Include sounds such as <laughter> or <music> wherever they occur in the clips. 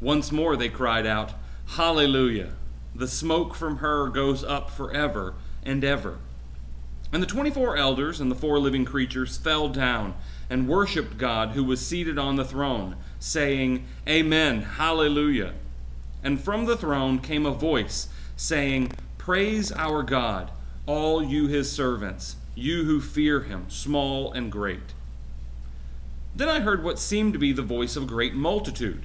Once more they cried out, Hallelujah! The smoke from her goes up forever and ever. And the twenty four elders and the four living creatures fell down and worshipped God who was seated on the throne, saying, Amen, Hallelujah. And from the throne came a voice, saying, Praise our God, all you his servants, you who fear him, small and great. Then I heard what seemed to be the voice of a great multitude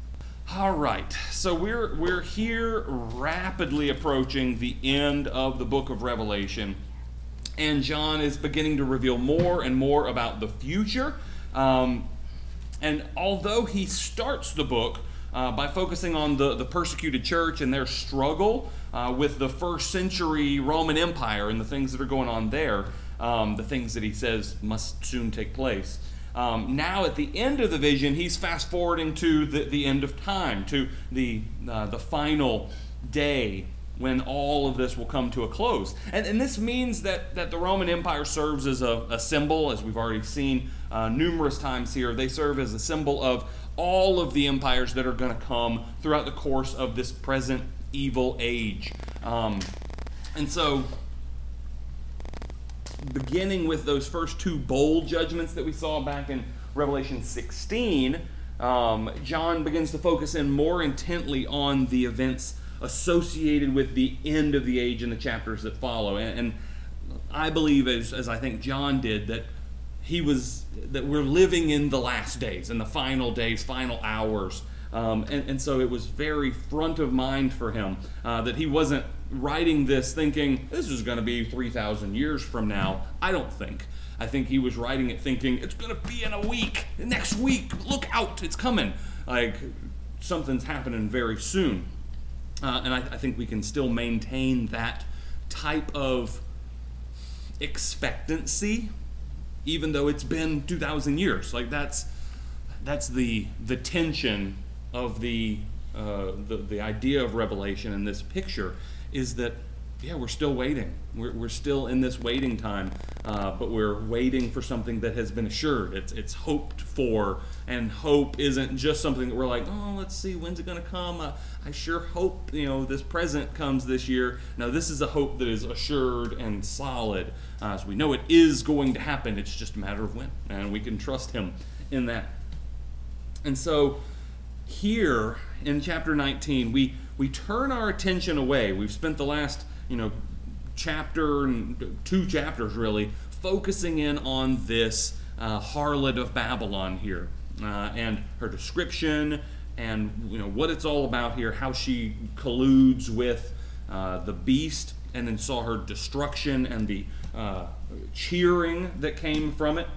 All right, so we're we're here rapidly approaching the end of the book of Revelation, and John is beginning to reveal more and more about the future. Um, and although he starts the book uh, by focusing on the, the persecuted church and their struggle uh, with the first century Roman Empire and the things that are going on there, um, the things that he says must soon take place. Um, now, at the end of the vision, he's fast forwarding to the, the end of time, to the, uh, the final day when all of this will come to a close. And, and this means that, that the Roman Empire serves as a, a symbol, as we've already seen uh, numerous times here. They serve as a symbol of all of the empires that are going to come throughout the course of this present evil age. Um, and so beginning with those first two bowl judgments that we saw back in Revelation 16, um, John begins to focus in more intently on the events associated with the end of the age in the chapters that follow. And, and I believe, as, as I think John did, that he was that we're living in the last days, in the final days, final hours. Um, and, and so it was very front of mind for him uh, that he wasn't writing this thinking this is going to be 3,000 years from now. I don't think. I think he was writing it thinking it's going to be in a week, next week. Look out, it's coming. Like something's happening very soon. Uh, and I, I think we can still maintain that type of expectancy, even though it's been 2,000 years. Like that's that's the the tension of the uh, the, the idea of revelation in this picture is that yeah we're still waiting. We're, we're still in this waiting time uh, but we're waiting for something that has been assured. It's, it's hoped for and hope isn't just something that we're like oh let's see when's it going to come? Uh, i sure hope you know this present comes this year. No this is a hope that is assured and solid. Uh, so we know it is going to happen. It's just a matter of when and we can trust him in that. And so here in chapter 19 we we turn our attention away. We've spent the last, you know, chapter and two chapters really focusing in on this uh, harlot of Babylon here uh, and her description and you know what it's all about here, how she colludes with uh, the beast, and then saw her destruction and the uh, cheering that came from it.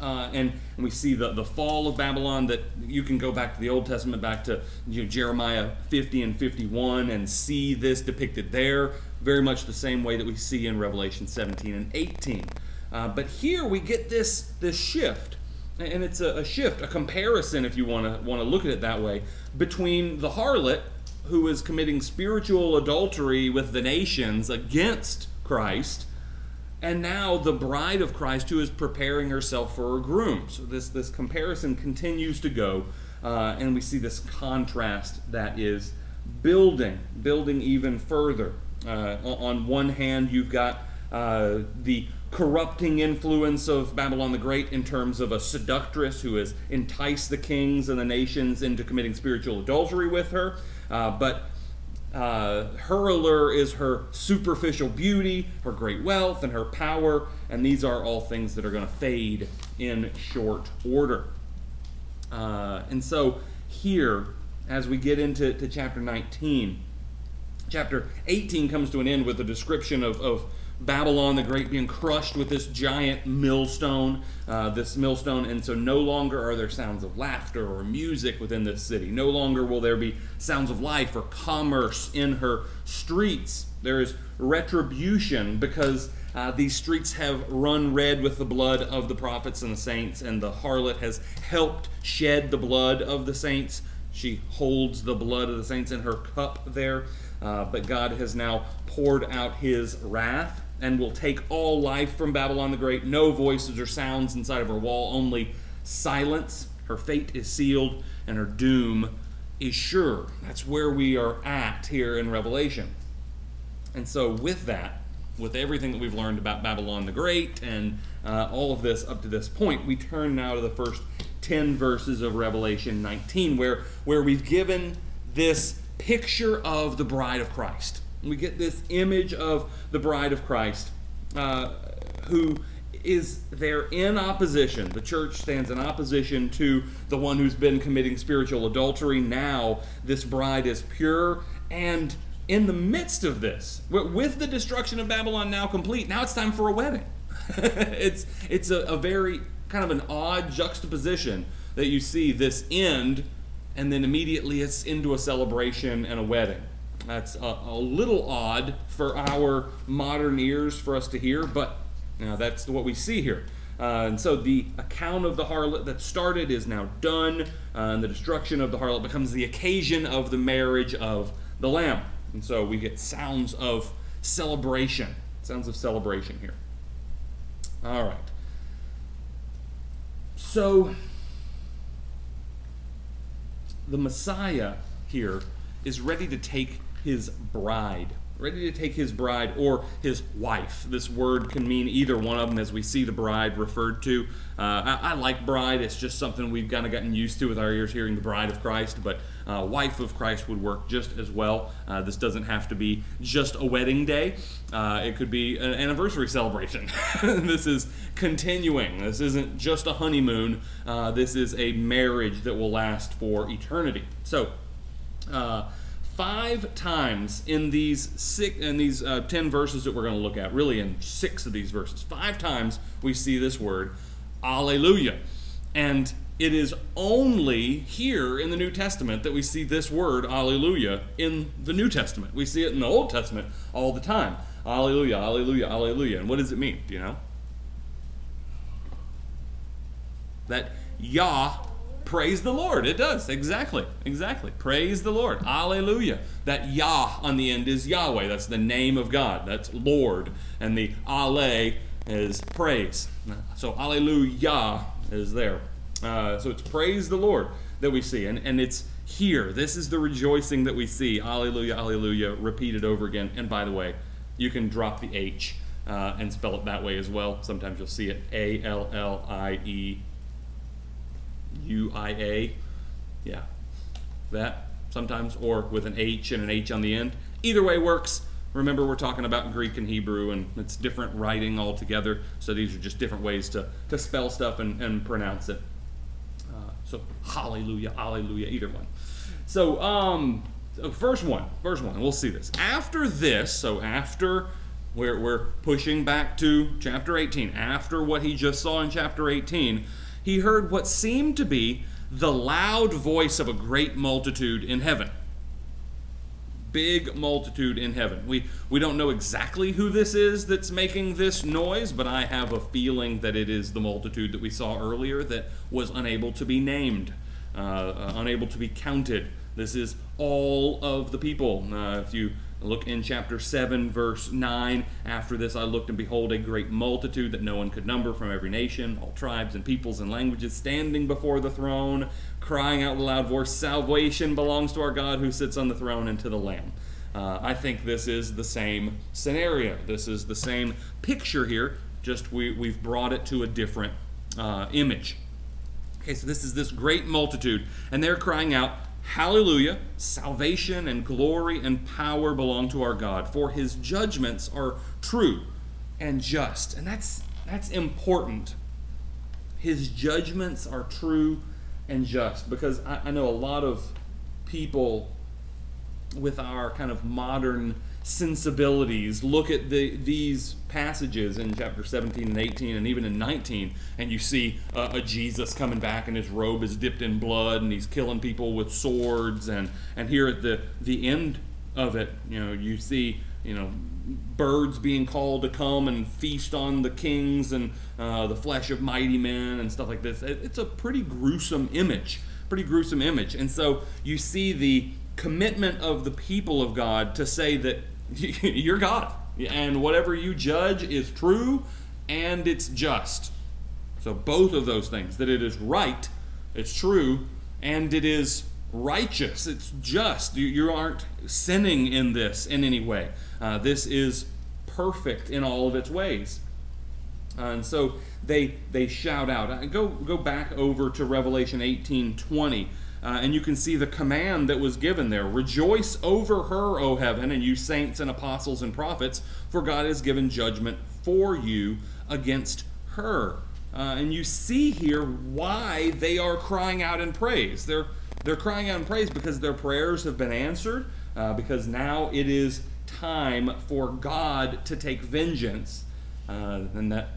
Uh, and, we see the, the fall of Babylon that you can go back to the Old Testament, back to you know, Jeremiah 50 and 51, and see this depicted there, very much the same way that we see in Revelation 17 and 18. Uh, but here we get this, this shift, and it's a, a shift, a comparison, if you want to want to look at it that way, between the harlot who is committing spiritual adultery with the nations against Christ, and now the bride of Christ who is preparing herself for her groom. So this, this comparison continues to go, uh, and we see this contrast that is building, building even further. Uh, on one hand, you've got uh, the corrupting influence of Babylon the Great in terms of a seductress who has enticed the kings and the nations into committing spiritual adultery with her. Uh, but uh, her allure is her superficial beauty, her great wealth, and her power, and these are all things that are going to fade in short order. Uh, and so, here, as we get into to chapter 19, chapter 18 comes to an end with a description of, of Babylon the Great being crushed with this giant millstone, uh, this millstone, and so no longer are there sounds of laughter or music within this city. No longer will there be sounds of life or commerce in her streets. There is retribution because uh, these streets have run red with the blood of the prophets and the saints, and the harlot has helped shed the blood of the saints. She holds the blood of the saints in her cup there. Uh, but God has now poured out his wrath and will take all life from Babylon the Great. No voices or sounds inside of her wall, only silence. Her fate is sealed and her doom is sure. That's where we are at here in Revelation. And so, with that, with everything that we've learned about Babylon the Great and uh, all of this up to this point, we turn now to the first 10 verses of Revelation 19, where, where we've given this picture of the bride of Christ. We get this image of the bride of Christ uh, who is there in opposition. The church stands in opposition to the one who's been committing spiritual adultery. Now, this bride is pure. And in the midst of this, with the destruction of Babylon now complete, now it's time for a wedding. <laughs> it's it's a, a very kind of an odd juxtaposition that you see this end, and then immediately it's into a celebration and a wedding. That's a, a, little odd for our modern ears for us to hear, but you know, that's what we see here. Uh, and so the account of the harlot that started is now done, uh, and the destruction of the harlot becomes the occasion of the marriage of the Lamb. And so we get sounds of celebration. Sounds of celebration here. All right. So the Messiah here is ready to take his bride. Ready to take his bride or his wife. This word can mean either one of them as we see the bride referred to. Uh, I, I, like bride, it's just something we've kind of gotten used to with our ears hearing the bride of Christ, but uh, wife of Christ would work just as well. Uh, this doesn't have to be just a wedding day, uh, it could be an anniversary celebration. <laughs> this is continuing. This isn't just a honeymoon, uh, this is a marriage that will last for eternity. So, uh, five times in these six in these uh, ten verses that we're going to look at really in six of these verses. Five times we see this word alleluia. And it is only here in the new testament that we see this word alleluia in the new testament. We see it in the old testament all the time. Alleluia alleluia alleluia. And what does it mean? Do you know? That yah Praise the Lord. It does. Exactly. Exactly. Praise the Lord. Alleluia. That Yah on the end is Yahweh. That's the name of God. That's Lord. And the Ale is praise. So Alleluia is there. Uh, so it's praise the Lord that we see. And, and it's here. This is the rejoicing that we see. Alleluia, Alleluia, repeated over again. And by the way, you can drop the H uh, and spell it that way as well. Sometimes you'll see it A L L I E UIA. Yeah, that sometimes, or with an H and an H on the end. Either way works. Remember, we're talking about Greek and Hebrew, and it's different writing altogether. So these are just different ways to, to spell stuff and, and pronounce it. Uh, so hallelujah, hallelujah, either one. So, um, first one, first one, we'll see this. After this, so after we're, we're pushing back to chapter 18, after what he just saw in chapter 18, he heard what seemed to be the loud voice of a great multitude in heaven. Big multitude in heaven. We, we don't know exactly who this is that's making this noise, but I have a feeling that it is the multitude that we saw earlier that was unable to be named, uh, uh, unable to be counted. This is all of the people. Uh, if you look in chapter 7, verse 9, after this I looked and behold a great multitude that no one could number from every nation, all tribes and peoples and languages, standing before the throne, crying out with a loud voice, Salvation belongs to our God who sits on the throne and to the Lamb. Uh, I think this is the same scenario. This is the same picture here, just we, we've brought it to a different uh, image. Okay, so this is this great multitude, and they're crying out, Hallelujah! Salvation and glory and power belong to our God, for his judgments are true and just. And that's that's important. His judgments are true and just. Because I, I know a lot of people with our kind of modern sensibilities. Look at the, these passages in chapter 17 and 18 and even in 19 and you see uh, a jesus coming back and his robe is dipped in blood and he's killing people with swords. And, and here at the, the end of it you know you see you know birds being called to come and feast on the kings and uh, the flesh of mighty men and stuff like this. It, it's a pretty gruesome image pretty gruesome image. And so you see the commitment of the people of God to say that <laughs> you're God and whatever you judge is true and it's just. So, both of those things that it is right, it's true, and it is righteous, it's just. You, you aren't sinning in this in any way. Uh, this is perfect in all of its ways. Uh, and so they they shout out. Uh, go go back over to Revelation 18 20. Uh, and you can see the command that was given there Rejoice over her, O heaven, and you saints and apostles and prophets, for God has given judgment for you against her. Uh, and you see here why they are crying out in praise. They're, they're crying out in praise because their prayers have been answered, uh, because now it is time for God to take vengeance. Uh, and that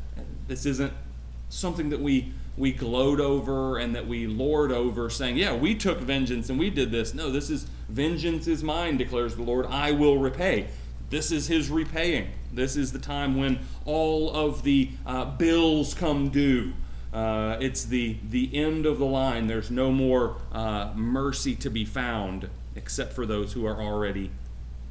this isn't something that we we gloat over and that we lord over, saying, Yeah, we took vengeance and we did this. No, this is vengeance is mine, declares the Lord. I will repay. This is his repaying. This is the time when all of the uh, bills come due. Uh, it's the, the end of the line. There's no more uh, mercy to be found except for those who are already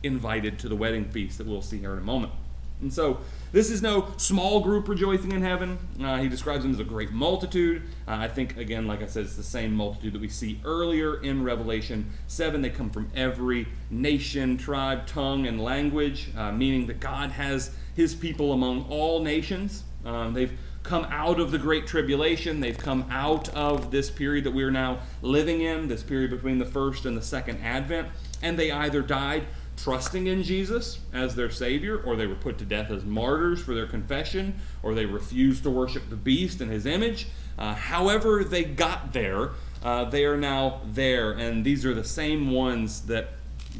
invited to the wedding feast that we'll see here in a moment. And so this is no small group rejoicing in heaven. Uh, he describes them as a great multitude. Uh, I think, again, like I said, it's the same multitude that we see earlier in Revelation 7. They come from every nation, tribe, tongue, and language, uh, meaning that God has his people among all nations. Um, they've come out of the Great Tribulation. They've come out of this period that we're now living in, this period between the first and the second advent. And they either died trusting in Jesus as their Savior, or they were put to death as martyrs for their confession, or they refused to worship the beast and his image. Uh, however, they got there, uh, they are now there. And these are the same ones that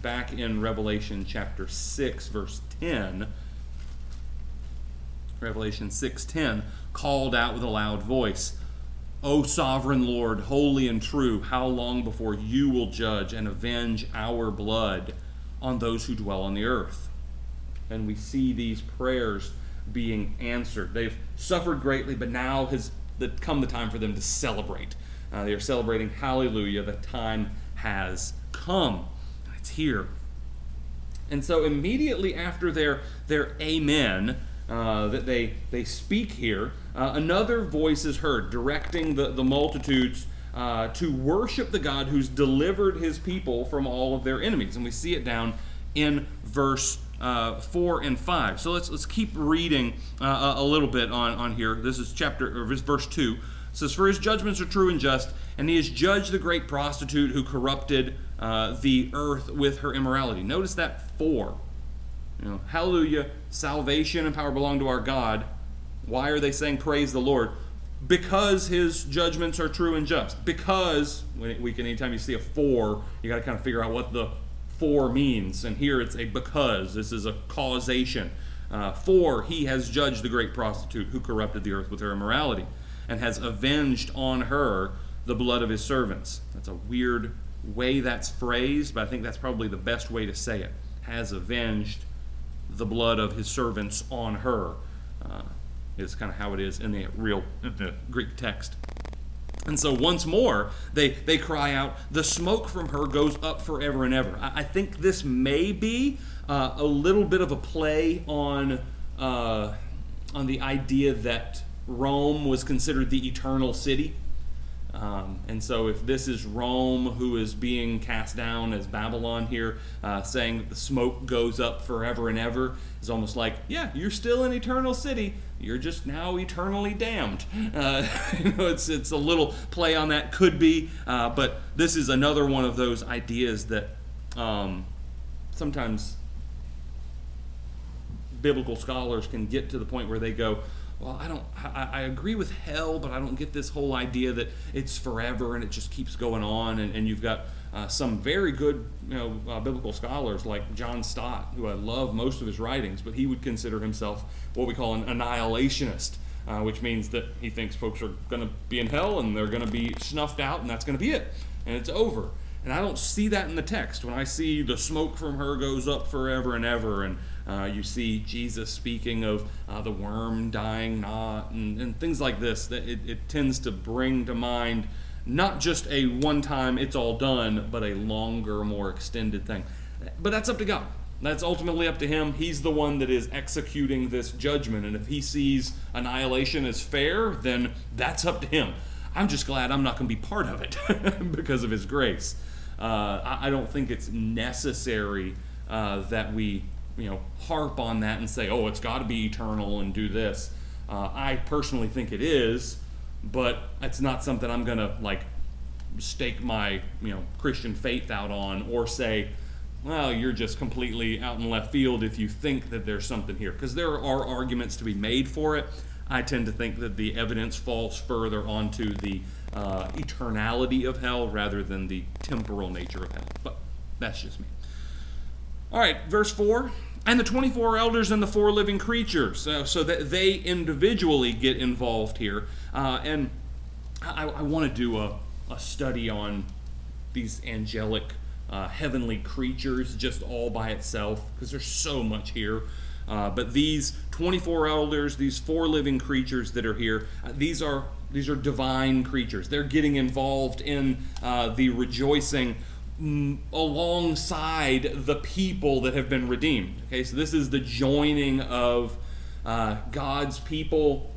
back in Revelation chapter 6, verse 10. Revelation 6:10 called out with a loud voice, O sovereign Lord, holy and true, how long before you will judge and avenge our blood on those who dwell on the earth. And we see these prayers being answered. They've suffered greatly, but now has come the time for them to celebrate. Uh, they are celebrating Hallelujah. The time has come. It's here. And so immediately after their, their Amen, uh, that they, they speak here, uh, another voice is heard directing the, the multitudes uh, to worship the God who's delivered his people from all of their enemies. And we see it down in verse uh, 4 and 5. So let's, let's keep reading uh, a little bit on, on here. This is chapter, or verse 2. It says, For his judgments are true and just, and he has judged the great prostitute who corrupted uh, the earth with her immorality. Notice that 4. You know, hallelujah, salvation and power belong to our God. Why are they saying praise the Lord? Because his judgments are true and just. Because we can anytime you see a for, you got to kind of figure out what the for means. And here it's a because. This is a causation. Uh, for he has judged the great prostitute who corrupted the earth with her immorality, and has avenged on her the blood of his servants. That's a weird way that's phrased, but I think that's probably the best way to say it. Has avenged the blood of his servants on her. Uh, is kind of how it is in the real in the Greek text. And so once more, they, they cry out, the smoke from her goes up forever and ever. I, I think this may be uh, a little bit of a play on, uh, on the idea that Rome was considered the eternal city. Um, and so, if this is Rome who is being cast down as Babylon here, uh, saying that the smoke goes up forever and ever, is almost like, yeah, you're still an eternal city. You're just now eternally damned. Uh, <laughs> you know, it's it's a little play on that, could be, uh, but this is another one of those ideas that um, sometimes biblical scholars can get to the point where they go, well, I don't, I, I, agree with hell, but I don't get this whole idea that it's forever and it just keeps going on. And, and you've got uh, some very good, you know, uh, biblical scholars like John Stott, who I love most of his writings, but he would consider himself what we call an annihilationist, uh, which means that he thinks folks are going to be in hell and they're going to be snuffed out and that's going to be it and it's over. And I don't see that in the text. When I see the smoke from her goes up forever and ever, and uh, you see Jesus speaking of uh, the worm dying not, and, and things like this, that it, it tends to bring to mind not just a one time it's all done, but a longer, more extended thing. But that's up to God. That's ultimately up to him. He's the one that is executing this judgment. And if he sees annihilation as fair, then that's up to him. I'm just glad I'm not going to be part of it <laughs> because of his grace. Uh, I, don't think it's necessary uh, that we you know harp on that and say, oh, it's got to be eternal and do this. Uh, I personally think it is, but it's not something I'm gonna like stake my you know Christian faith out on or say, well, you're just completely out in left field if you think that there's something here, because there are arguments to be made for it. I tend to think that the evidence falls further onto the uh, eternality of hell rather than the temporal nature of hell. But that's just me. All right, verse 4 and the 24 elders and the four living creatures, uh, so that they individually get involved here. Uh, and I, I want to do a, a study on these angelic uh, heavenly creatures just all by itself because there's so much here. Uh, but these 24 elders, these four living creatures that are here, uh, these are these are divine creatures. They're getting involved in uh, the rejoicing alongside the people that have been redeemed. Okay, so this is the joining of uh, God's people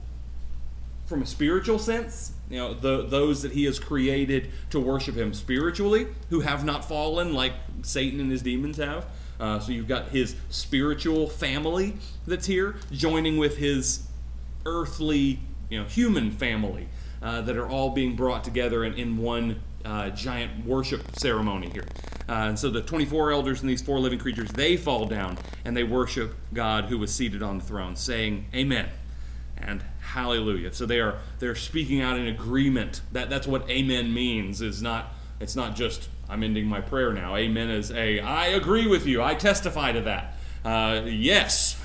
from a spiritual sense. You know, the, those that He has created to worship Him spiritually, who have not fallen like Satan and his demons have. Uh, so you've got His spiritual family that's here, joining with His earthly, you know, human family uh, that are all being brought together in, in one uh, giant worship ceremony here. Uh, and so the 24 elders and these four living creatures, they fall down and they worship God who was seated on the throne, saying, Amen and hallelujah. So they are they're speaking out in agreement. That that's what amen means. Is not it's not just I'm ending my prayer now. Amen is a I agree with you. I testify to that. Uh, yes.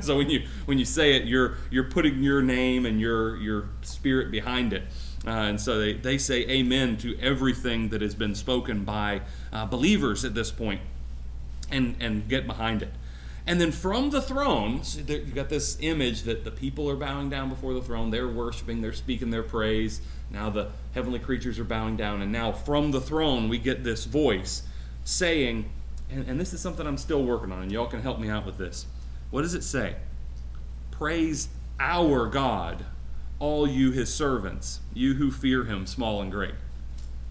<laughs> so when you when you say it, you're you're putting your name and your your spirit behind it. Uh, and so they, they say amen to everything that has been spoken by uh, believers at this point and, and get behind it. And then from the throne, so you've got this image that the people are bowing down before the throne. They're worshiping, they're speaking their praise. Now the heavenly creatures are bowing down. And now from the throne, we get this voice saying, and, and this is something I'm still working on, and y'all can help me out with this. What does it say? Praise our God all you his servants, you who fear him, small and great.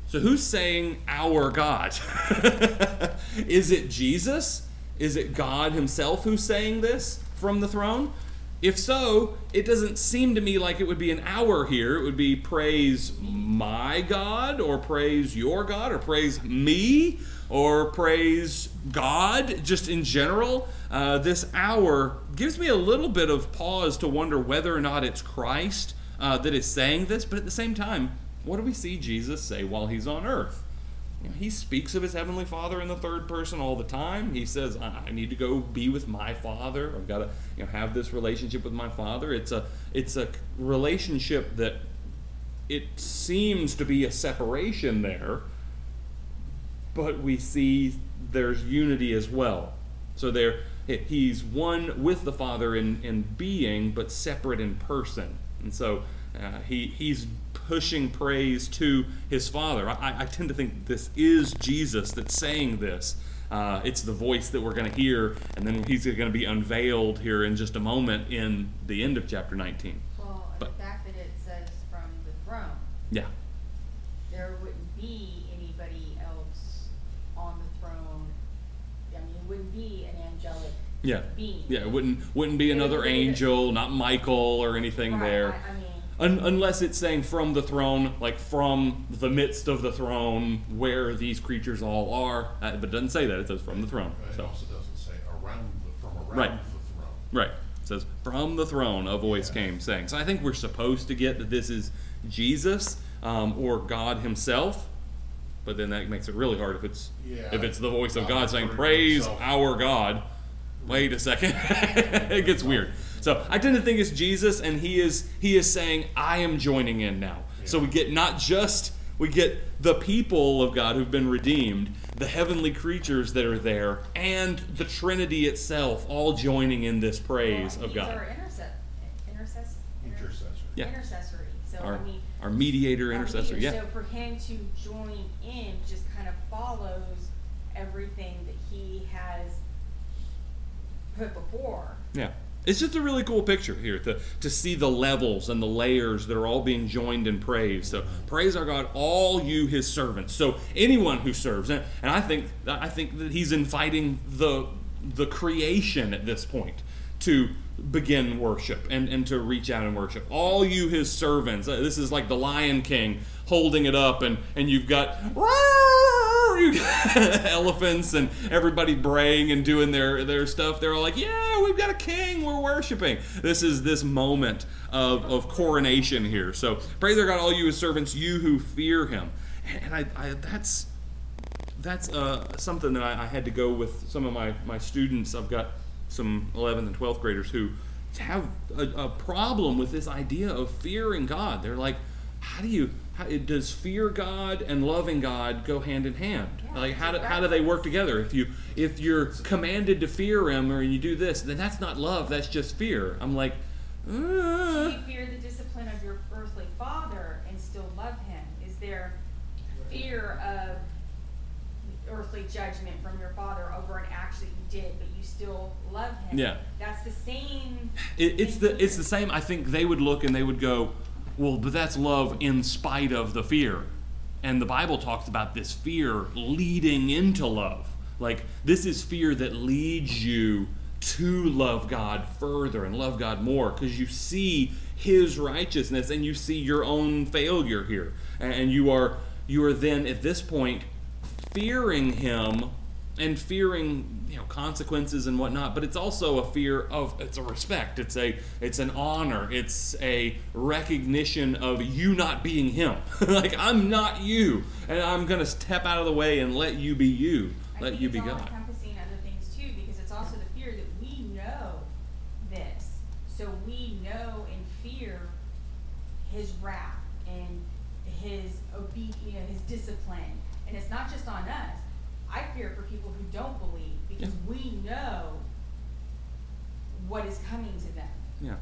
So who's saying our God? <laughs> Is it Jesus? Is it God himself who's saying this from the throne? If so, it doesn't seem to me like it would be an our here. It would be praise my God, or praise your God, or praise me, or praise God, just in general. Uh, this our gives me a little bit of pause to wonder whether or not it's Christ uh, that is saying this, but at the same time, what do we see Jesus say while he's on earth? You know, he speaks of his heavenly Father in the third person all the time. He says, "I need to go be with my Father. I've got to, you know, have this relationship with my Father." It's a, it's a relationship that it seems to be a separation there, but we see there's unity as well. So there, he's one with the Father in, in being, but separate in person. And so uh, he, he's pushing praise to his Father. I, I tend to think this is Jesus that's saying this. Uh, it's the voice that we're going to hear, and then he's going to be unveiled here in just a moment in the end of chapter 19. Well, But- the fact that it says from the throne, Yeah. there wouldn't be anybody else on the throne. I mean, it wouldn't be Yeah. being. Yeah, it wouldn't wouldn't be It- another it- angel, not Michael or anything Right, there. I, I mean, Un- unless it's saying from the throne, like from the midst of the throne, where these creatures all are. Uh, but it doesn't say that. It says from the throne. But It So also doesn't say around the, from around Right. the throne. right, it says from the throne a voice Yeah. came saying. So I think we're supposed to get that this is Jesus um, or God Himself. But then that makes it really hard if it's Yeah. if it's the voice of God God saying referring to praise himself. our God. Wait a second, <laughs> it gets weird. So I tend to think it's Jesus, and he is he is saying I am joining in now. So we get not just we get the people of God who've been redeemed, the heavenly creatures that are there, and the Trinity itself all joining in this praise well, of God. Our intercet, intercess, Intercessor. Yeah. intercessory. So Our, I mean, our mediator, our intercessor, leader. yeah. So for him to join in just kind of follows everything that he has put before. Yeah. It's just a really cool picture here to, to see the levels and the layers that are all being joined in praise. So praise our God, all you his servants. So anyone who serves. And, and I think I think that he's inviting the the creation at this point to begin worship and, and to reach out and worship. All you his servants. Uh, This is like the Lion King holding it up and, and you've got <laughs> you elephants and everybody braying and doing their, their stuff. They're all like, yeah, we've got a king we're worshiping. This is this moment of, of coronation here. So praise our God, all you his servants, you who fear him. And I, I that's that's uh, something that I, I had to go with some of my, my students. I've got some 11th and 12th graders who have a, a problem with this idea of fearing God. They're like, how do you, how, does fear God and loving God go hand in hand? Yeah, like, how do, how do they work together? If you if you're commanded to fear Him or you do this, then that's not love. That's just fear. I'm like, uh, you fear the discipline of your earthly father and still love him? Is there fear of earthly judgment from your father over an act that you did, but you still love him? Yeah. That's the same. It, it's the it's the same. I think they would look and they would go, well, but that's love in spite of the fear, and the Bible talks about this fear leading into love. Like this is fear that leads you to love God further and love God more because you see His righteousness and you see your own failure here, and you are you are then at this point fearing Him and fearing you know consequences and whatnot but it's also a fear of it's a respect. It's a it's an honor. It's a recognition of you not being him. <laughs> Like i'm not you and i'm gonna step out of the way and let you be you. I let you be god. encompassing other things too, because it's also the fear that we know this, so we know and fear His wrath and His obe- you know, His discipline, and it's not just on us. I fear for people who don't believe because we know what is coming to them. yeah.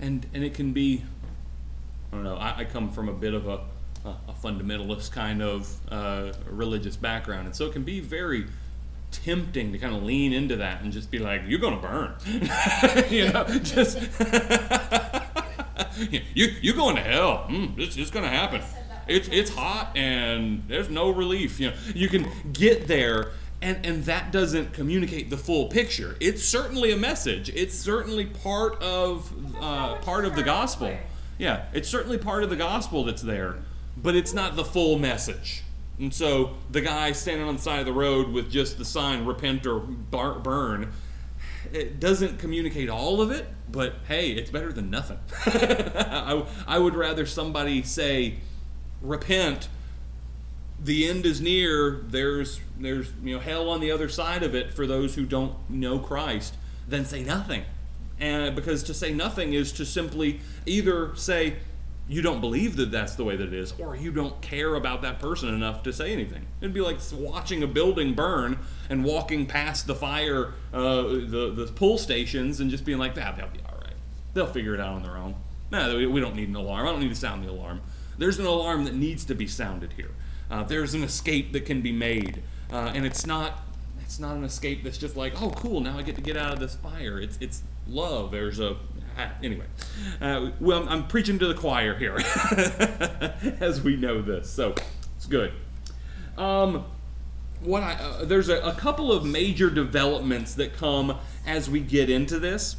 And and it can be i don't know i, I come from a bit of a a, a fundamentalist kind of uh, religious background. And so it can be very tempting to kind of lean into that and just be like you're gonna burn. <laughs> You know just <laughs> you you going to hell. Mm, it's, it's gonna happen it's it's hot and there's no relief you know. You can get there and and that doesn't communicate the full picture. It's certainly a message. It's certainly part of uh, part of the gospel. Yeah it's certainly part of the gospel that's there but it's not the full message. And so the guy standing on the side of the road with just the sign repent or burn it doesn't communicate all of it, but hey, it's better than nothing. <laughs> I, I would rather somebody say, repent, the end is near, there's, there's you know, hell on the other side of it for those who don't know Christ, then say nothing. And because to say nothing is to simply either say, you don't believe that that's the way that it is, or you don't care about that person enough to say anything. It'd be like watching a building burn and walking past the fire, uh, the the pull stations, and just being like, "That they'll be all right. They'll figure it out on their own. No, we don't need an alarm. I don't need to sound the alarm." There's an alarm that needs to be sounded here. Uh, there's an escape that can be made, uh, and it's not it's not an escape that's just like, oh, cool, now I get to get out of this fire. It's it's love. There's a ah, anyway. Uh, well, I'm preaching to the choir here, <laughs> as we know this, so it's good. Um, what I uh, there's a, a couple of major developments that come as we get into this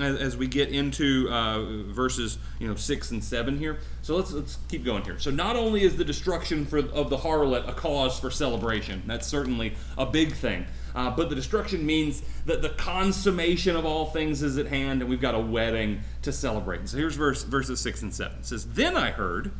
as, as we get into uh, verses you know six and seven here. So let's let's keep going here. So not only is the destruction for, of the harlot a cause for celebration, that's certainly a big thing. Uh, but the destruction means that the consummation of all things is at hand, and we've got a wedding to celebrate. So here's verse verses six and seven. It says, "Then I heard."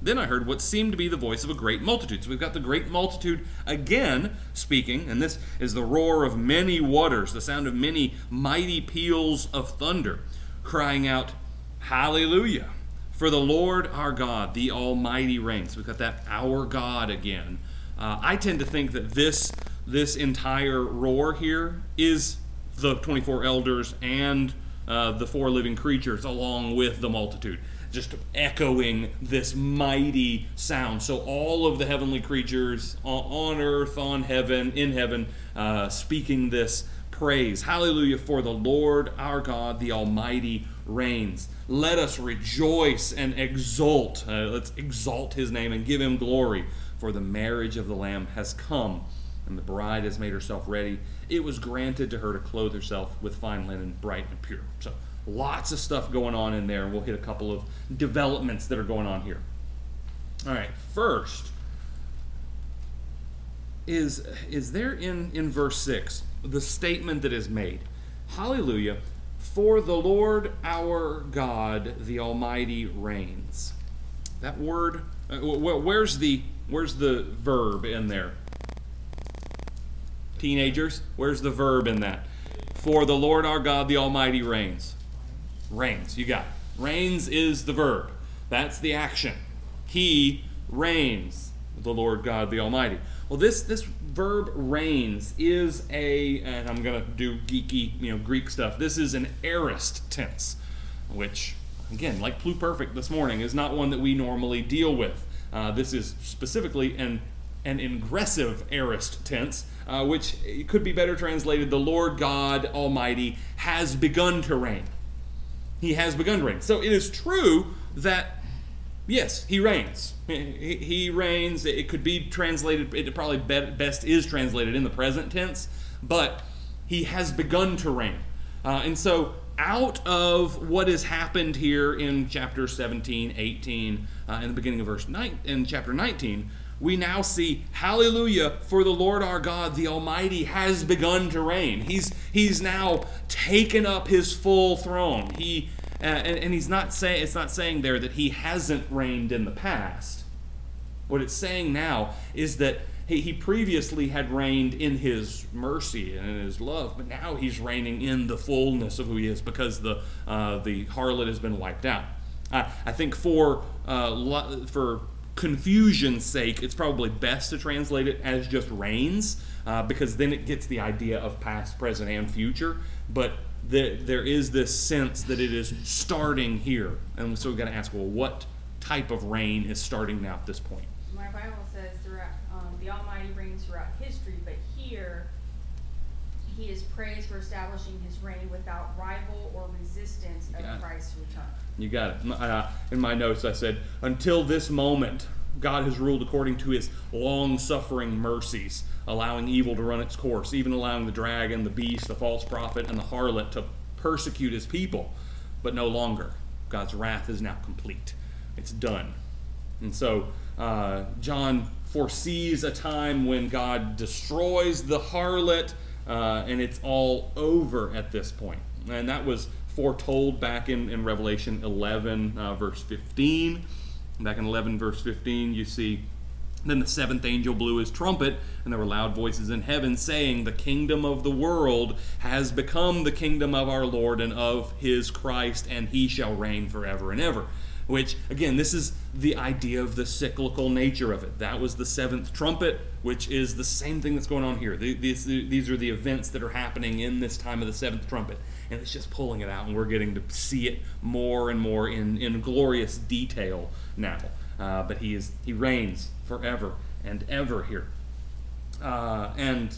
Then I heard what seemed to be the voice of a great multitude. So we've got the great multitude again speaking, and this is the roar of many waters, the sound of many mighty peals of thunder, crying out, Hallelujah! For the Lord our God, the Almighty reigns. We've got that our God again. Uh, I tend to think that this this entire roar here is the 24 elders and uh, the four living creatures along with the multitude just echoing this mighty sound. So all of the heavenly creatures on earth, on heaven, in heaven, uh, speaking this praise. Hallelujah! For the Lord our God, the Almighty, reigns. Let us rejoice and exult. Uh, let's exalt His name and give Him glory. For the marriage of the Lamb has come, and the bride has made herself ready. It was granted to her to clothe herself with fine linen, bright and pure. So Lots of stuff going on in there, we'll hit a couple of developments that are going on here. All right, first is is there in in verse 6 the statement that is made. Hallelujah, for the Lord our God, the Almighty reigns. That word uh, where's the where's the verb in there? Teenagers, where's the verb in that? For the Lord our God, the Almighty reigns. Reigns. You got it. Reigns is the verb. That's the action. He reigns, the Lord God the Almighty. Well, this this verb reigns is a, and I'm gonna do geeky, you know, Greek stuff. This is an aorist tense, which, again, like pluperfect this morning, is not one that we normally deal with. Uh, this is specifically an an ingressive aorist tense, uh, which could be better translated: "The Lord God Almighty has begun to reign." He has begun to reign. So it is true that, yes, he reigns. He, he reigns. It could be translated, it probably best is translated in the present tense, but he has begun to reign. Uh, and so, out of what has happened here in chapter 17, 18, uh, in the beginning of verse 9, in chapter 19, we now see hallelujah for the lord our god the almighty has begun to reign. He's he's now taken up his full throne. He uh, and, and he's not saying it's not saying there that he hasn't reigned in the past. What it's saying now is that he, he previously had reigned in his mercy and in his love but now he's reigning in the fullness of who he is because the uh, the harlot has been wiped out. I, I think for uh, for confusion's sake, it's probably best to translate it as just reigns, uh, because then it gets the idea of past, present, and future. But the, there is this sense that it is starting here. And so we've got to ask, well, what type of reign is starting now at this point? My Bible says um, the Almighty reigns throughout history, but here he is praised for establishing his reign without rival or resistance of Christ's return. You got it. Uh, in my notes, I said, until this moment, God has ruled according to his long suffering mercies, allowing evil to run its course, even allowing the dragon, the beast, the false prophet, and the harlot to persecute his people. But no longer. God's wrath is now complete. It's done. And so, uh, John foresees a time when God destroys the harlot, uh, and it's all over at this point. And that was foretold back in, in Revelation 11, uh, verse 15. Back in 11, verse 15, you see, Then the seventh angel blew his trumpet, and there were loud voices in heaven saying, The kingdom of the world has become the kingdom of our Lord and of his Christ, and he shall reign forever and ever which again this is the idea of the cyclical nature of it that was the seventh trumpet which is the same thing that's going on here these, these are the events that are happening in this time of the seventh trumpet and it's just pulling it out and we're getting to see it more and more in, in glorious detail now uh, but he is he reigns forever and ever here. Uh, and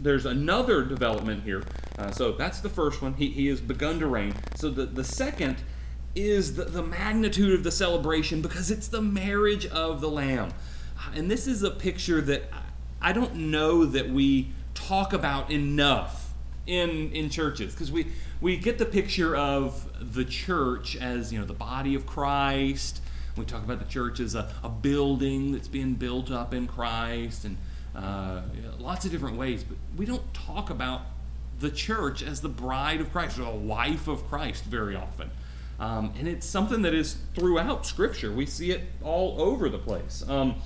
there's another development here. Uh, so that's the first one. He, he has begun to reign. So the, the second is the, the magnitude of the celebration because it's the marriage of the Lamb. Uh, and this is a picture that I don't know that we talk about enough in, in churches because we, we get the picture of the church as you know the body of Christ. We talk about the church as a, a building that's being built up in Christ and uh, lots of different ways, but we don't talk about the church as the bride of Christ or the wife of Christ very often. Um, and it's something that is throughout Scripture. We see it all over the place. Um,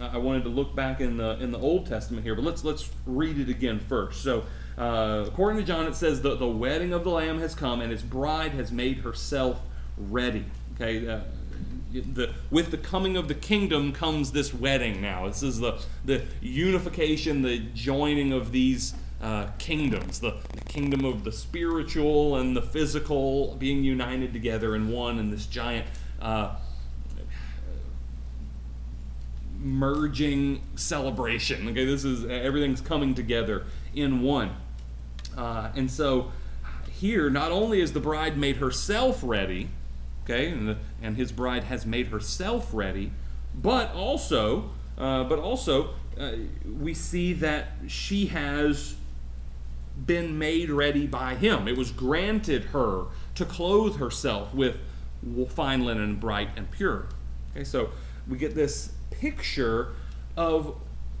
I wanted to look back in the in the Old Testament here, but let's let's read it again first. So, uh, according to John, it says the the wedding of the Lamb has come, and his bride has made herself ready. Okay, uh, the, with the coming of the kingdom comes this wedding now. This is the, the unification, the joining of these uh, kingdoms the, the, kingdom of the spiritual and the physical being united together in one in this giant uh, merging celebration. Okay, this is everything's coming together in one. Uh, and so here, not only is the bride made herself ready, okay, and, the, and his bride has made herself ready, but also, uh, but also, uh, we see that she has been made ready by him. It was granted her to clothe herself with fine linen, bright and pure. Okay, so we get this picture of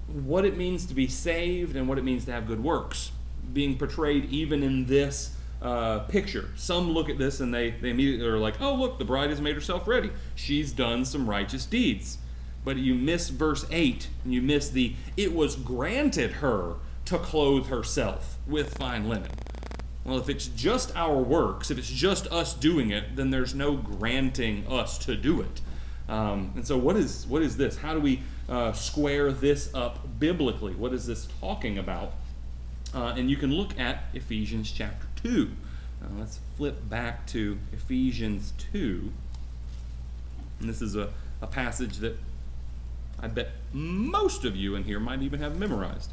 what it means to be saved and what it means to have good works being portrayed even in this uh, picture. Some look at this and they, they immediately are like, oh, look, the bride has made herself ready. She's done some righteous deeds. But you miss verse 8, and you miss the, it was granted her to clothe herself with fine linen. Well, if it's just our works, if it's just us doing it, then there's no granting us to do it. Um, and so, what is what is this? How do we uh, square this up biblically? What is this talking about? Uh, and you can look at Ephesians chapter 2. Uh, let's flip back to Ephesians 2. And this is a, a passage that I bet most of you in here might even have memorized.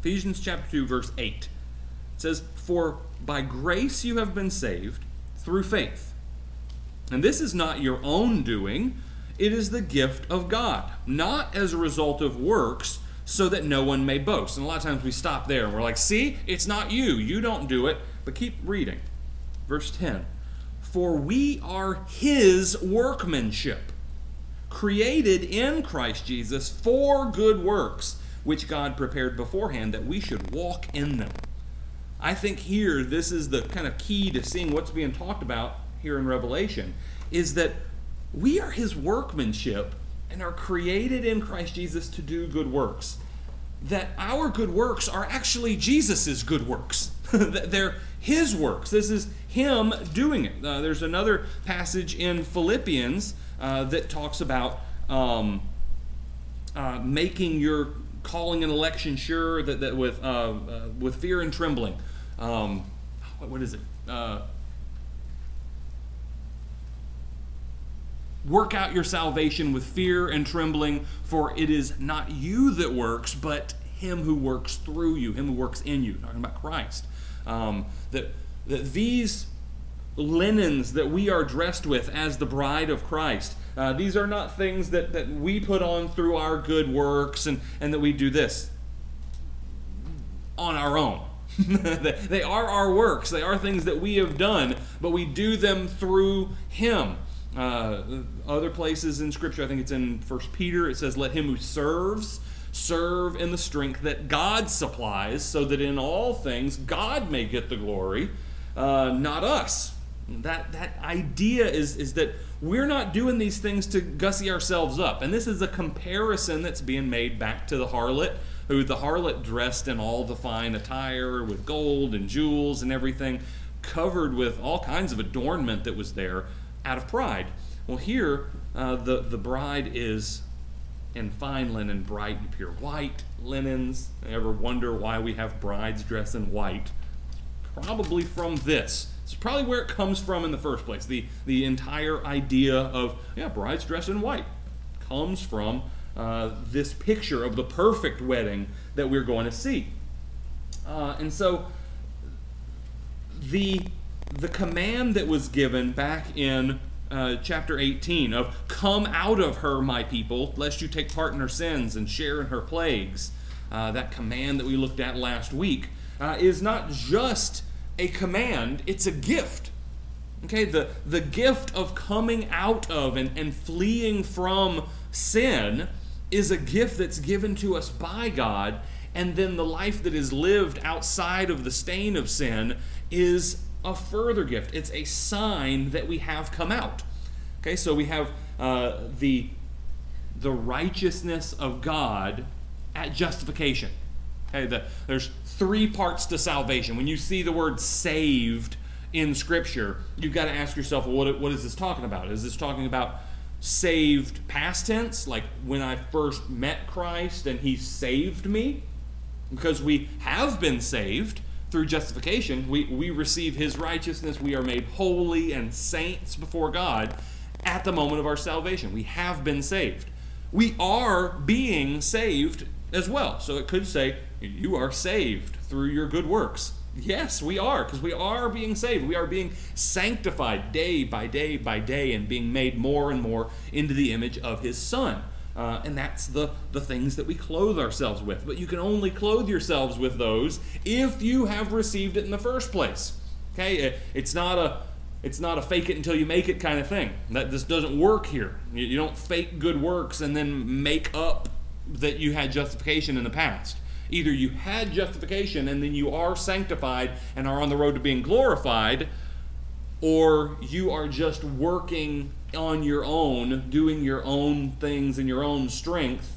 Ephesians chapter 2, verse 8. It says, For by grace you have been saved through faith. And this is not your own doing, it is the gift of God, not as a result of works so that no one may boast. And a lot of times we stop there and we're like, see, it's not you. You don't do it. But keep reading. Verse 10 For we are his workmanship, created in Christ Jesus for good works, which God prepared beforehand that we should walk in them. I think here, this is the kind of key to seeing what's being talked about here in Revelation, is that we are his workmanship and are created in Christ Jesus to do good works. That our good works are actually Jesus' good works. <laughs> They're his works. This is him doing it. Uh, there's another passage in Philippians uh, that talks about um, uh, making your calling an election sure that, that with, uh, uh, with fear and trembling. Um, what, what is it? Uh, Work out your salvation with fear and trembling, for it is not you that works, but him who works through you, him who works in you. Talking about Christ. Um, that, that these linens that we are dressed with as the bride of Christ, uh, these are not things that, that we put on through our good works and, and that we do this on our own. <laughs> they are our works, they are things that we have done, but we do them through Him. Uh, other places in Scripture, I think it's in First Peter, it says, Let him who serves serve in the strength that God supplies, so that in all things God may get the glory, uh, not us. That, that idea is, is that we're not doing these things to gussy ourselves up. And this is a comparison that's being made back to the harlot, who the harlot dressed in all the fine attire with gold and jewels and everything, covered with all kinds of adornment that was there out of pride. Well, here, uh, the, the bride is in fine linen, bright and pure. White linens. Ever wonder why we have brides dressed in white? probably from this. It's probably where it comes from in the first place. The, the entire idea of, yeah, brides dressed in white comes from uh, this picture of the perfect wedding that we're going to see. Uh, and so the, the command that was given back in uh, chapter 18 of come out of her my people lest you take part in her sins and share in her plagues uh, that command that we looked at last week uh, is not just a command it's a gift okay the, the gift of coming out of and, and fleeing from sin is a gift that's given to us by god and then the life that is lived outside of the stain of sin is a further gift. It's a sign that we have come out. Okay, so we have uh, the the righteousness of God at justification. Okay, the, there's three parts to salvation. When you see the word saved in Scripture, you've got to ask yourself, well, what, what is this talking about? Is this talking about saved past tense, like when I first met Christ and He saved me? Because we have been saved through justification, we, we receive his righteousness. We are made holy and saints before God at the moment of our salvation. We have been saved. We are being saved as well. So it could say, You are saved through your good works. Yes, we are, because we are being saved. We are being sanctified day by day by day and being made more and more into the image of his Son. Uh, and that's the, the things that we clothe ourselves with. But you can only clothe yourselves with those if you have received it in the first place. Okay? It, it's not a it's not a fake it until you make it kind of thing. That this doesn't work here. You, you don't fake good works and then make up that you had justification in the past. Either you had justification and then you are sanctified and are on the road to being glorified, or you are just working on your own, doing your own things in your own strength,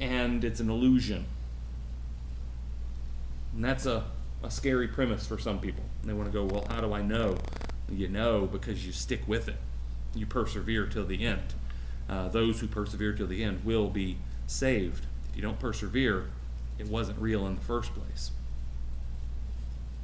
and it's an illusion. And that's a, a scary premise for some people. They want to go, well, how do I know? You know because you stick with it, you persevere till the end. Uh, those who persevere till the end will be saved. If you don't persevere, it wasn't real in the first place.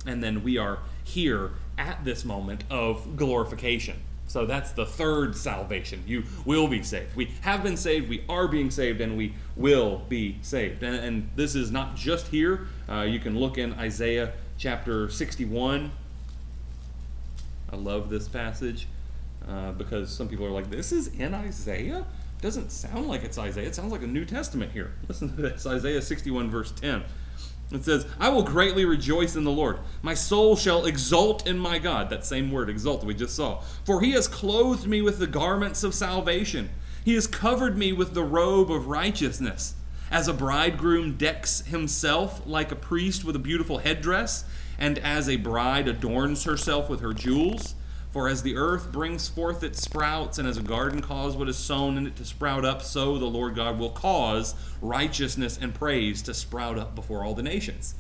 And then we are here at this moment of glorification. So that's the third salvation. You will be saved. We have been saved, we are being saved, and we will be saved. And, and this is not just here. Uh, you can look in Isaiah chapter 61. I love this passage uh, because some people are like, this is in Isaiah? Doesn't sound like it's Isaiah. It sounds like a New Testament here. <laughs> Listen to this Isaiah 61, verse 10. It says, I will greatly rejoice in the Lord. My soul shall exult in my God. That same word, exult, we just saw. For he has clothed me with the garments of salvation. He has covered me with the robe of righteousness. As a bridegroom decks himself like a priest with a beautiful headdress, and as a bride adorns herself with her jewels, for as the earth brings forth its sprouts, and as a garden causes what is sown in it to sprout up, so the Lord God will cause righteousness and praise to sprout up before all the nations.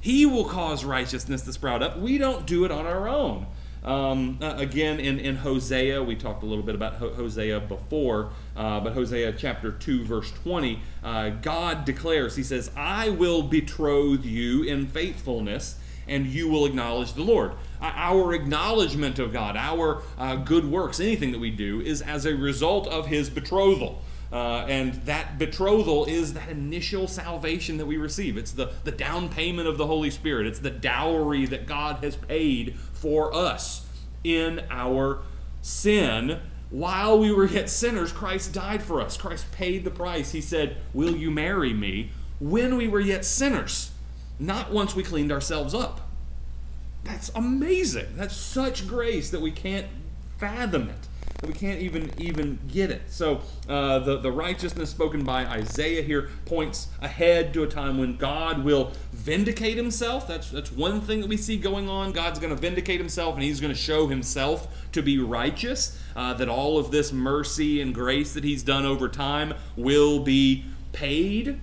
He will cause righteousness to sprout up. We don't do it on our own. Um, uh, again, in, in Hosea, we talked a little bit about Ho- Hosea before, uh, but Hosea chapter 2, verse 20, uh, God declares, He says, I will betroth you in faithfulness, and you will acknowledge the Lord our acknowledgement of God, our uh, good works, anything that we do, is as a result of His betrothal. Uh, and that betrothal is that initial salvation that we receive. It's the, the down payment of the Holy Spirit, it's the dowry that God has paid for us in our sin. While we were yet sinners, Christ died for us. Christ paid the price. He said, Will you marry me? when we were yet sinners, not once we cleaned ourselves up. That's amazing. That's such grace that we can't fathom it. That we can't even even get it. So uh, the the righteousness spoken by Isaiah here points ahead to a time when God will vindicate Himself. That's that's one thing that we see going on. God's going to vindicate Himself, and He's going to show Himself to be righteous. Uh, that all of this mercy and grace that He's done over time will be paid.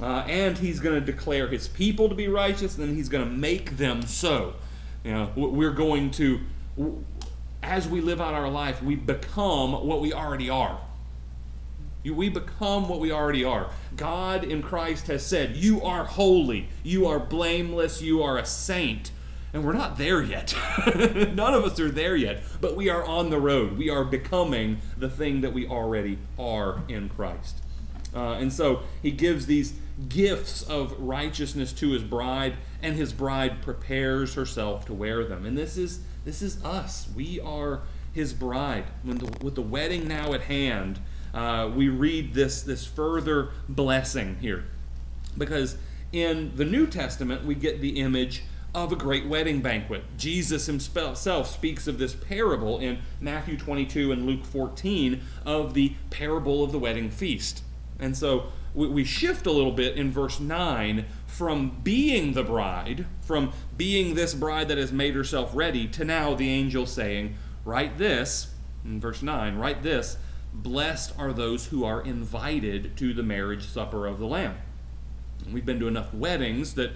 Uh, and he's going to declare his people to be righteous, and then he's going to make them so. You know, we're going to, as we live out our life, we become what we already are. We become what we already are. God in Christ has said, You are holy, you are blameless, you are a saint. And we're not there yet. <laughs> None of us are there yet. But we are on the road. We are becoming the thing that we already are in Christ. Uh, and so he gives these gifts of righteousness to his bride, and his bride prepares herself to wear them. And this is this is us. We are his bride. The, with the wedding now at hand, uh, we read this this further blessing here, because in the New Testament we get the image of a great wedding banquet. Jesus himself speaks of this parable in Matthew 22 and Luke 14 of the parable of the wedding feast. And so we, we shift a little bit in verse 9 from being the bride, from being this bride that has made herself ready, to now the angel saying, Write this, in verse 9, write this, blessed are those who are invited to the marriage supper of the Lamb. And we've been to enough weddings that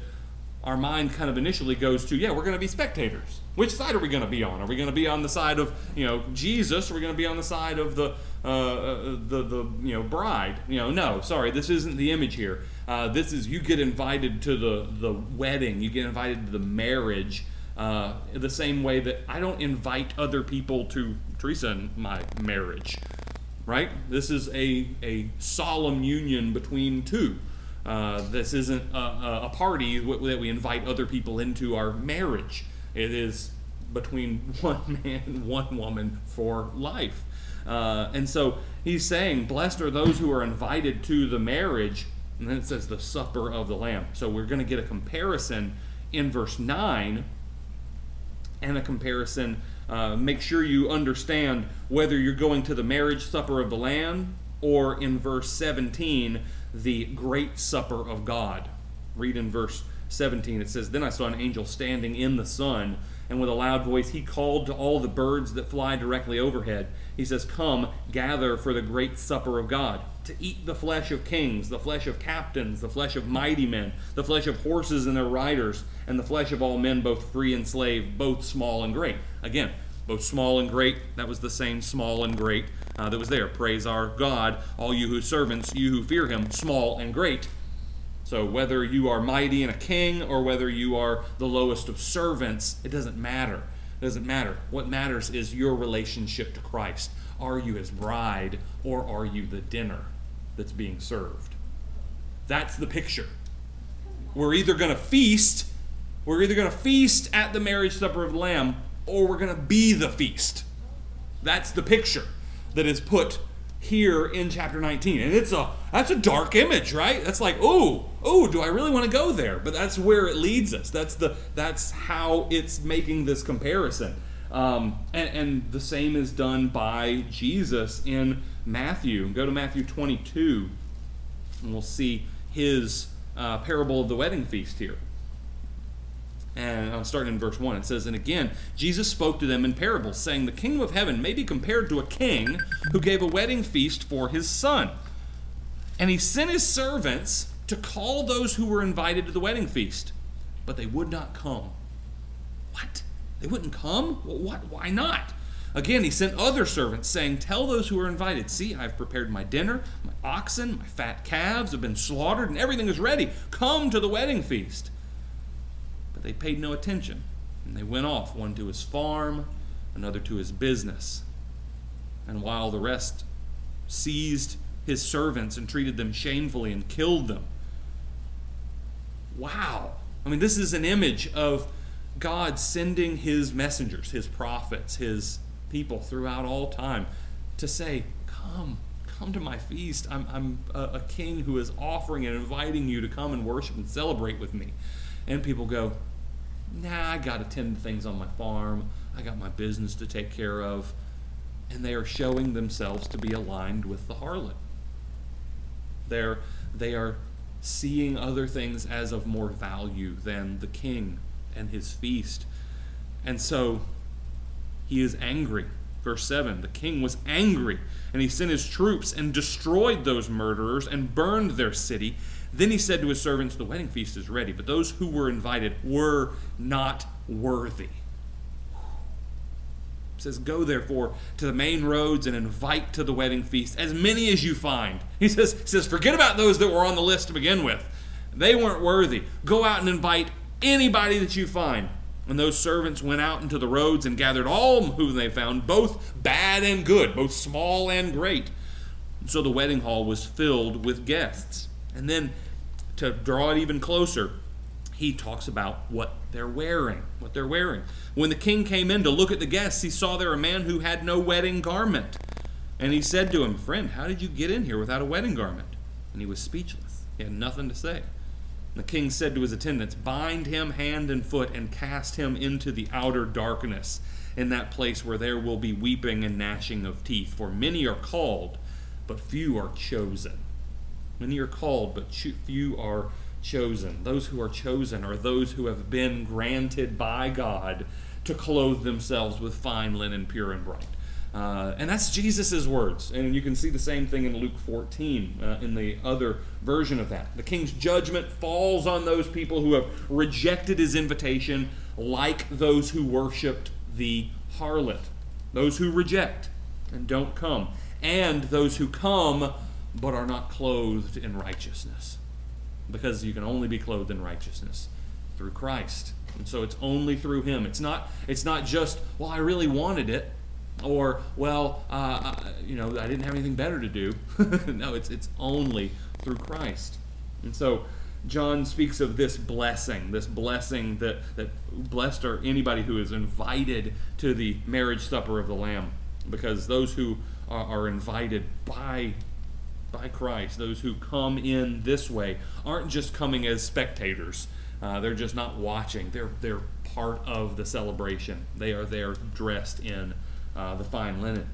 our mind kind of initially goes to, yeah, we're going to be spectators. Which side are we going to be on? Are we going to be on the side of, you know, Jesus? Are we going to be on the side of the, uh, uh, the, the, you know, bride? You know, no, sorry, this isn't the image here. Uh, this is you get invited to the, the wedding, you get invited to the marriage. Uh, the same way that I don't invite other people to Teresa and my marriage, right? This is a, a solemn union between two. Uh, this isn't a, a, party that we invite other people into our marriage. It is between <laughs> one man one woman for life. Uh, and so he's saying, Blessed are those who are invited to the marriage. And then it says the supper of the Lamb. So we're going to get a comparison in verse 9 and a comparison. Uh, make sure you understand whether you're going to the marriage supper of the Lamb or in verse 17 the great supper of God. Read in verse 17, it says, Then I saw an angel standing in the sun, and with a loud voice he called to all the birds that fly directly overhead. He says, Come, gather for the great supper of God, to eat the flesh of kings, the flesh of captains, the flesh of mighty men, the flesh of horses and their riders, and the flesh of all men, both free and slave, both small and great. Again, both small and great, that was the same small and great uh, that was there. Praise our God, all you who servants, you who fear him, small and great. So whether you are mighty and a king or whether you are the lowest of servants, it doesn't matter. It doesn't matter. What matters is your relationship to Christ. Are you his bride or are you the dinner that's being served? That's the picture. We're either going to feast, we're either going to feast at the marriage supper of the Lamb, or we're going to be the feast. That's the picture that is put here in chapter 19 and it's a that's a dark image right? That's like oh oh do i really want to go there? But that's where it leads us. That's the that's how it's making this comparison. Um, and, and the same is done by jesus in matthew. Go to matthew 22 and we'll see his uh, parable of the wedding feast here and I'm starting in verse 1. It says, And again, Jesus spoke to them in parables, saying, The kingdom of heaven may be compared to a king who gave a wedding feast for his son. And he sent his servants to call those who were invited to the wedding feast, but they would not come. What? They wouldn't come? what? Why not? Again, he sent other servants, saying, Tell those who are invited, See, I've prepared my dinner, my oxen, my fat calves have been slaughtered, and everything is ready. Come to the wedding feast they paid no attention. And they went off, one to his farm, another to his business. And while the rest seized his servants and treated them shamefully and killed them. Wow. I mean, this is an image of God sending his messengers, his prophets, his people throughout all time to say, Come, come to my feast. I'm, I'm a, a king who is offering and inviting you to come and worship and celebrate with me. And people go, nah, I got to tend to things on my farm. I got my business to take care of. And they are showing themselves to be aligned with the harlot. They're, they are seeing other things as of more value than the king and his feast. And so he is angry. Verse 7 The king was angry, and he sent his troops and destroyed those murderers and burned their city then he said to his servants, The wedding feast is ready, but those who were invited were not worthy. He says, Go therefore to the main roads and invite to the wedding feast as many as you find. He says, he says Forget about those that were on the list to begin with. They weren't worthy. Go out and invite anybody that you find. And those servants went out into the roads and gathered all whom they found, both bad and good, both small and great. So the wedding hall was filled with guests. And then to draw it even closer, he talks about what they're wearing. What they're wearing. When the king came in to look at the guests, he saw there a man who had no wedding garment. And he said to him, Friend, how did you get in here without a wedding garment? And he was speechless. He had nothing to say. And The king said to his attendants, Bind him hand and foot and cast him into the outer darkness, in that place where there will be weeping and gnashing of teeth. For many are called, but few are chosen. Many are called, but few are chosen. Those who are chosen are those who have been granted by God to clothe themselves with fine linen, pure and bright. Uh, and that's Jesus' words. And you can see the same thing in Luke 14 uh, in the other version of that. The king's judgment falls on those people who have rejected his invitation, like those who worshiped the harlot, those who reject and don't come, and those who come but are not clothed in righteousness. Because you can only be clothed in righteousness through Christ. And so it's only through him. It's not it's not just, well, I really wanted it or well, uh, you know, I didn't have anything better to do. <laughs> no, it's it's only through Christ. And so John speaks of this blessing, this blessing that that blessed are anybody who is invited to the marriage supper of the Lamb, because those who are invited by by Christ, those who come in this way, aren't just coming as spectators. Uh, they're just not watching. They're they're part of the celebration. They are there dressed in uh, the fine linen.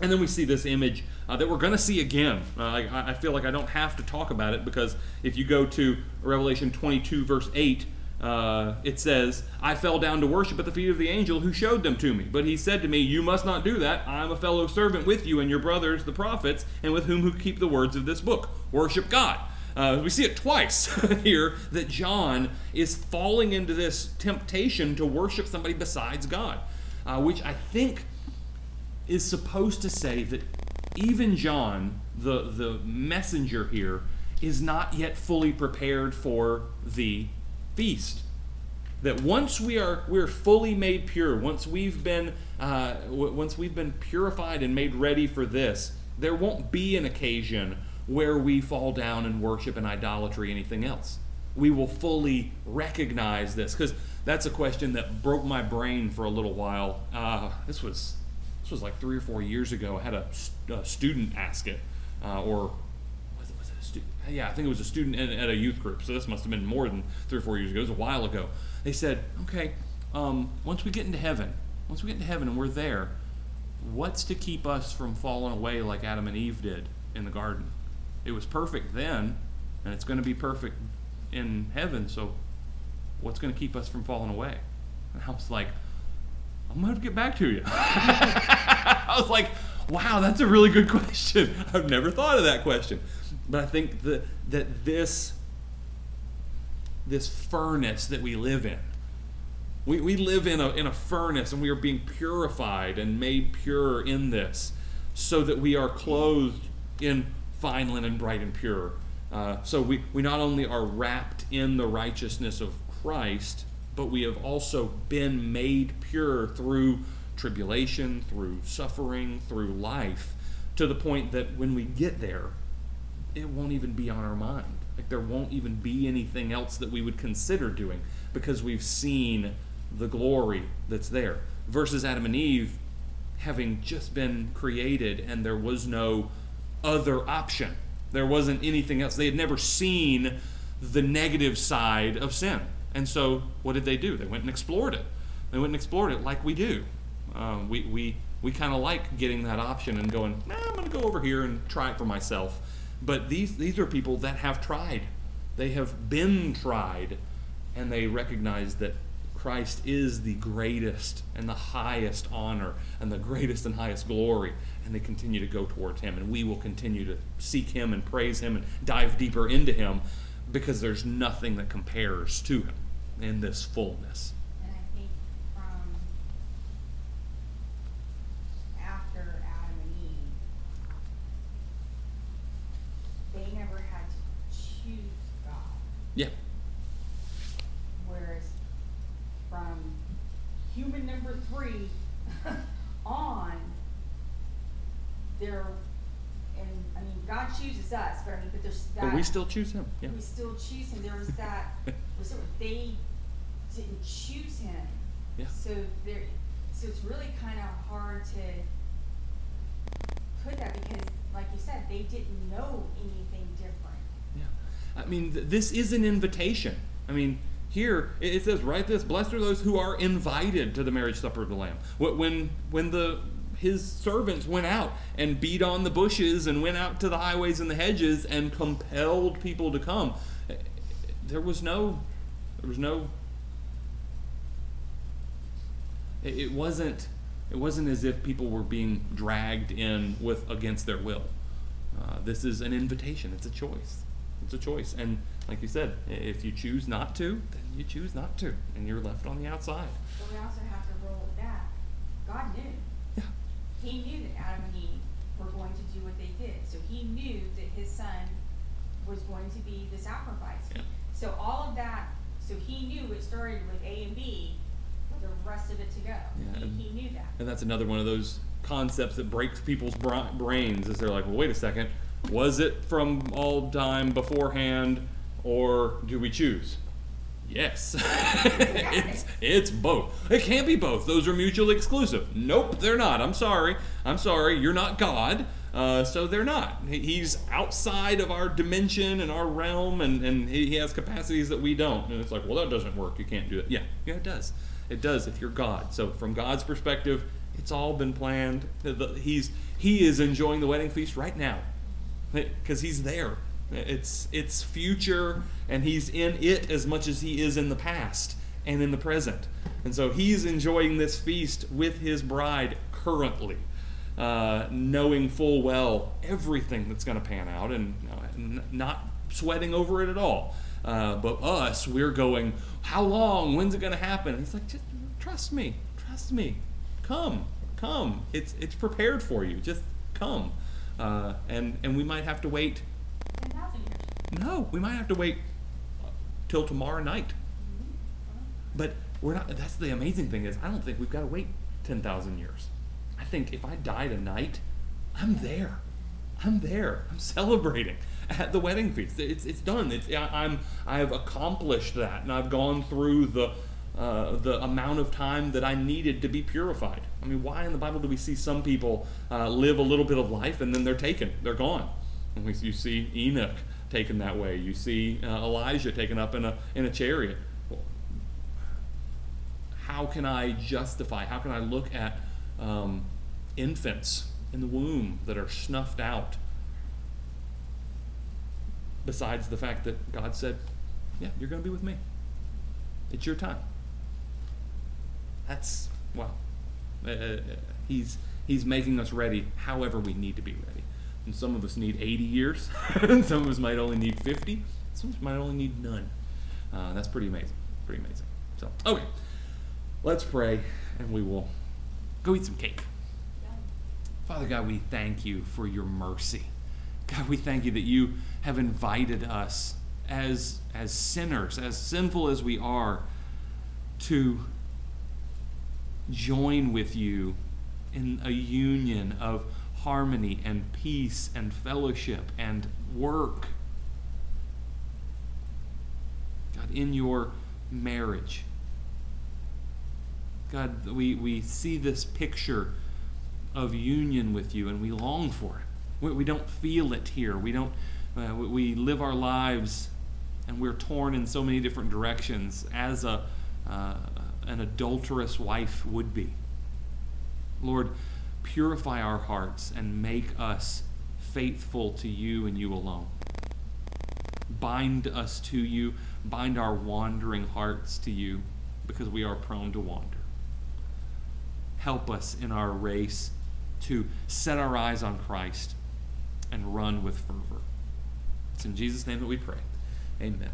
And then we see this image uh, that we're going to see again. Uh, I, I, feel like I don't have to talk about it because if you go to Revelation 22, verse 8, uh, it says, I fell down to worship at the feet of the angel who showed them to me. But he said to me, You must not do that. I am a fellow servant with you and your brothers, the prophets, and with whom who keep the words of this book. Worship God. Uh, we see it twice <laughs> here that John is falling into this temptation to worship somebody besides God, uh, which I think is supposed to say that even John, the, the messenger here, is not yet fully prepared for the feast. That once we are we're fully made pure, once we've been uh, w- once we've been purified and made ready for this, there won't be an occasion where we fall down and worship in idolatry anything else. We will fully recognize this because that's a question that broke my brain for a little while. Uh, this was this was like three or four years ago. I had a, a student ask it, uh, or was it, was it a Yeah, I think it was a student at, at, a youth group. So this must have been more than three or four years ago. It was a while ago. They said, okay, um, once we get into heaven, once we get into heaven and we're there, what's to keep us from falling away like Adam and Eve did in the garden? It was perfect then, and it's going to be perfect in heaven. So what's going to keep us from falling away? And I was like, I'm going to get back to you. <laughs> I was like, wow, that's a really good <laughs> question. I've never thought of that question. But I think that, that this, this furnace that we live in, we, we live in a, in a furnace and we are being purified and made pure in this so that we are clothed in fine linen, bright and pure. Uh, so we, we not only are wrapped in the righteousness of Christ, but we have also been made pure through tribulation, through suffering, through life, to the point that when we get there, it won't even be on our mind. Like there won't even be anything else that we would consider doing because we've seen the glory that's there. Versus Adam and Eve having just been created and there was no other option. There wasn't anything else. They had never seen the negative side of sin. And so, what did they do? They went and explored it. They went and explored it like we do. Um, we we, we kind of like getting that option and going, nah, I'm going to go over here and try it for myself. But these, these are people that have tried. They have been tried, and they recognize that Christ is the greatest and the highest honor and the greatest and highest glory. And they continue to go towards Him. And we will continue to seek Him and praise Him and dive deeper into Him because there's nothing that compares to Him in this fullness. And I think from after Adam and Eve, they never had to choose God. Yeah. Whereas from number three on, there, and, I mean, God chooses us, but I mean, but there's that. But we still choose him. Yeah. We still choose him, there was that, <laughs> was it, they didn't choose him. Yeah. So there, so it's really kinda hard to put that because, like you said, they didn't know anything different. Yeah. I mean, th- this is an invitation. I mean, here it it says, "Write this: Blessed are those who are invited to the marriage supper of the Lamb." When when the his servants went out and beat on the bushes and went out to the highways and the hedges and compelled people to come, there was no, there was no. It, wasn't. It wasn't as if people were being dragged in with against their will. Uh, this is an invitation. It's a choice. It's a choice. And like you said, if you choose not to, then you choose not to, and you're left on the outside. But we also have to roll back. God knew. He knew that Adam and Eve were going to do what they did. So he knew that his son was going to be the sacrifice. Yeah. So all of that, so he knew it started with A and B for the rest of it to go. Yeah, He, and- he knew that. And that's another one of those concepts that breaks people's bra- brains. Is they're like, well, wait a second, was it from all time beforehand, or do we choose? Yes, <laughs> it's it's both. It can't be both. Those are mutually exclusive. Nope, they're not. I'm sorry. I'm sorry. You're not God. Uh, so they're not. He's outside of our dimension and our realm, and, and he has capacities that we don't. And it's like, well, that doesn't work. You can't do it. Yeah, yeah, it does. It does if you're God. So from God's perspective, it's all been planned. He's he is enjoying the wedding feast right now, because he's there. It's it's future, and he's in it as much as he is in the past and in the present. And so he's enjoying this feast with his bride currently, uh, knowing full well everything that's going to pan out, and n- not sweating over it at all. Uh, but us, we're going, how long? When's it going to happen? He's like, just trust me, trust me, come, come. It's it's prepared for you. Just come. Uh, and and we might have to wait No, we might have to wait till tomorrow night. But we're not. That's the amazing thing is I don't think we've got to wait ten thousand years. I think if I die tonight, I'm there. I'm there. I'm celebrating <laughs> at the wedding feast. It's it's done. It's I- I'm I've accomplished that, and I've gone through the. Uh, the amount of time that I needed to be purified. I mean, why in the Bible do we see some people uh, live a little bit of life and then they're taken, they're gone? You see Enoch taken that way. You see uh, Elijah taken up in a in a chariot. Well, how can I justify? How can I look at um, infants in the womb that are snuffed out? Besides the fact that God said, "Yeah, you're going to be with me. It's your time." That's wow. Uh, uh, he's he's making us ready, however we need to be ready. And some of us need 80 years. <laughs> and some of us might only need 50. Some of us might only need none. Uh, that's pretty amazing. Pretty amazing. So, okay. Let's pray and we will go eat some cake. Father God, we thank you for your mercy. God, we thank you that you have invited us as, as sinners, as sinful as we are, to join with you in a union of harmony and peace and fellowship and work. God, in your marriage. God, we, we see this picture of union with you and we long for it. We, we don't feel it here. We don't. Uh, we- live our lives and we're torn in so many different directions as a uh, an adulterous wife would be. Lord, purify our hearts and make us faithful to you and you alone. Bind us to you, bind our wandering hearts to you, because we are prone to wander. Help us in our race to set our eyes on Christ and run with fervor. It's in Jesus' name that we pray. Amen.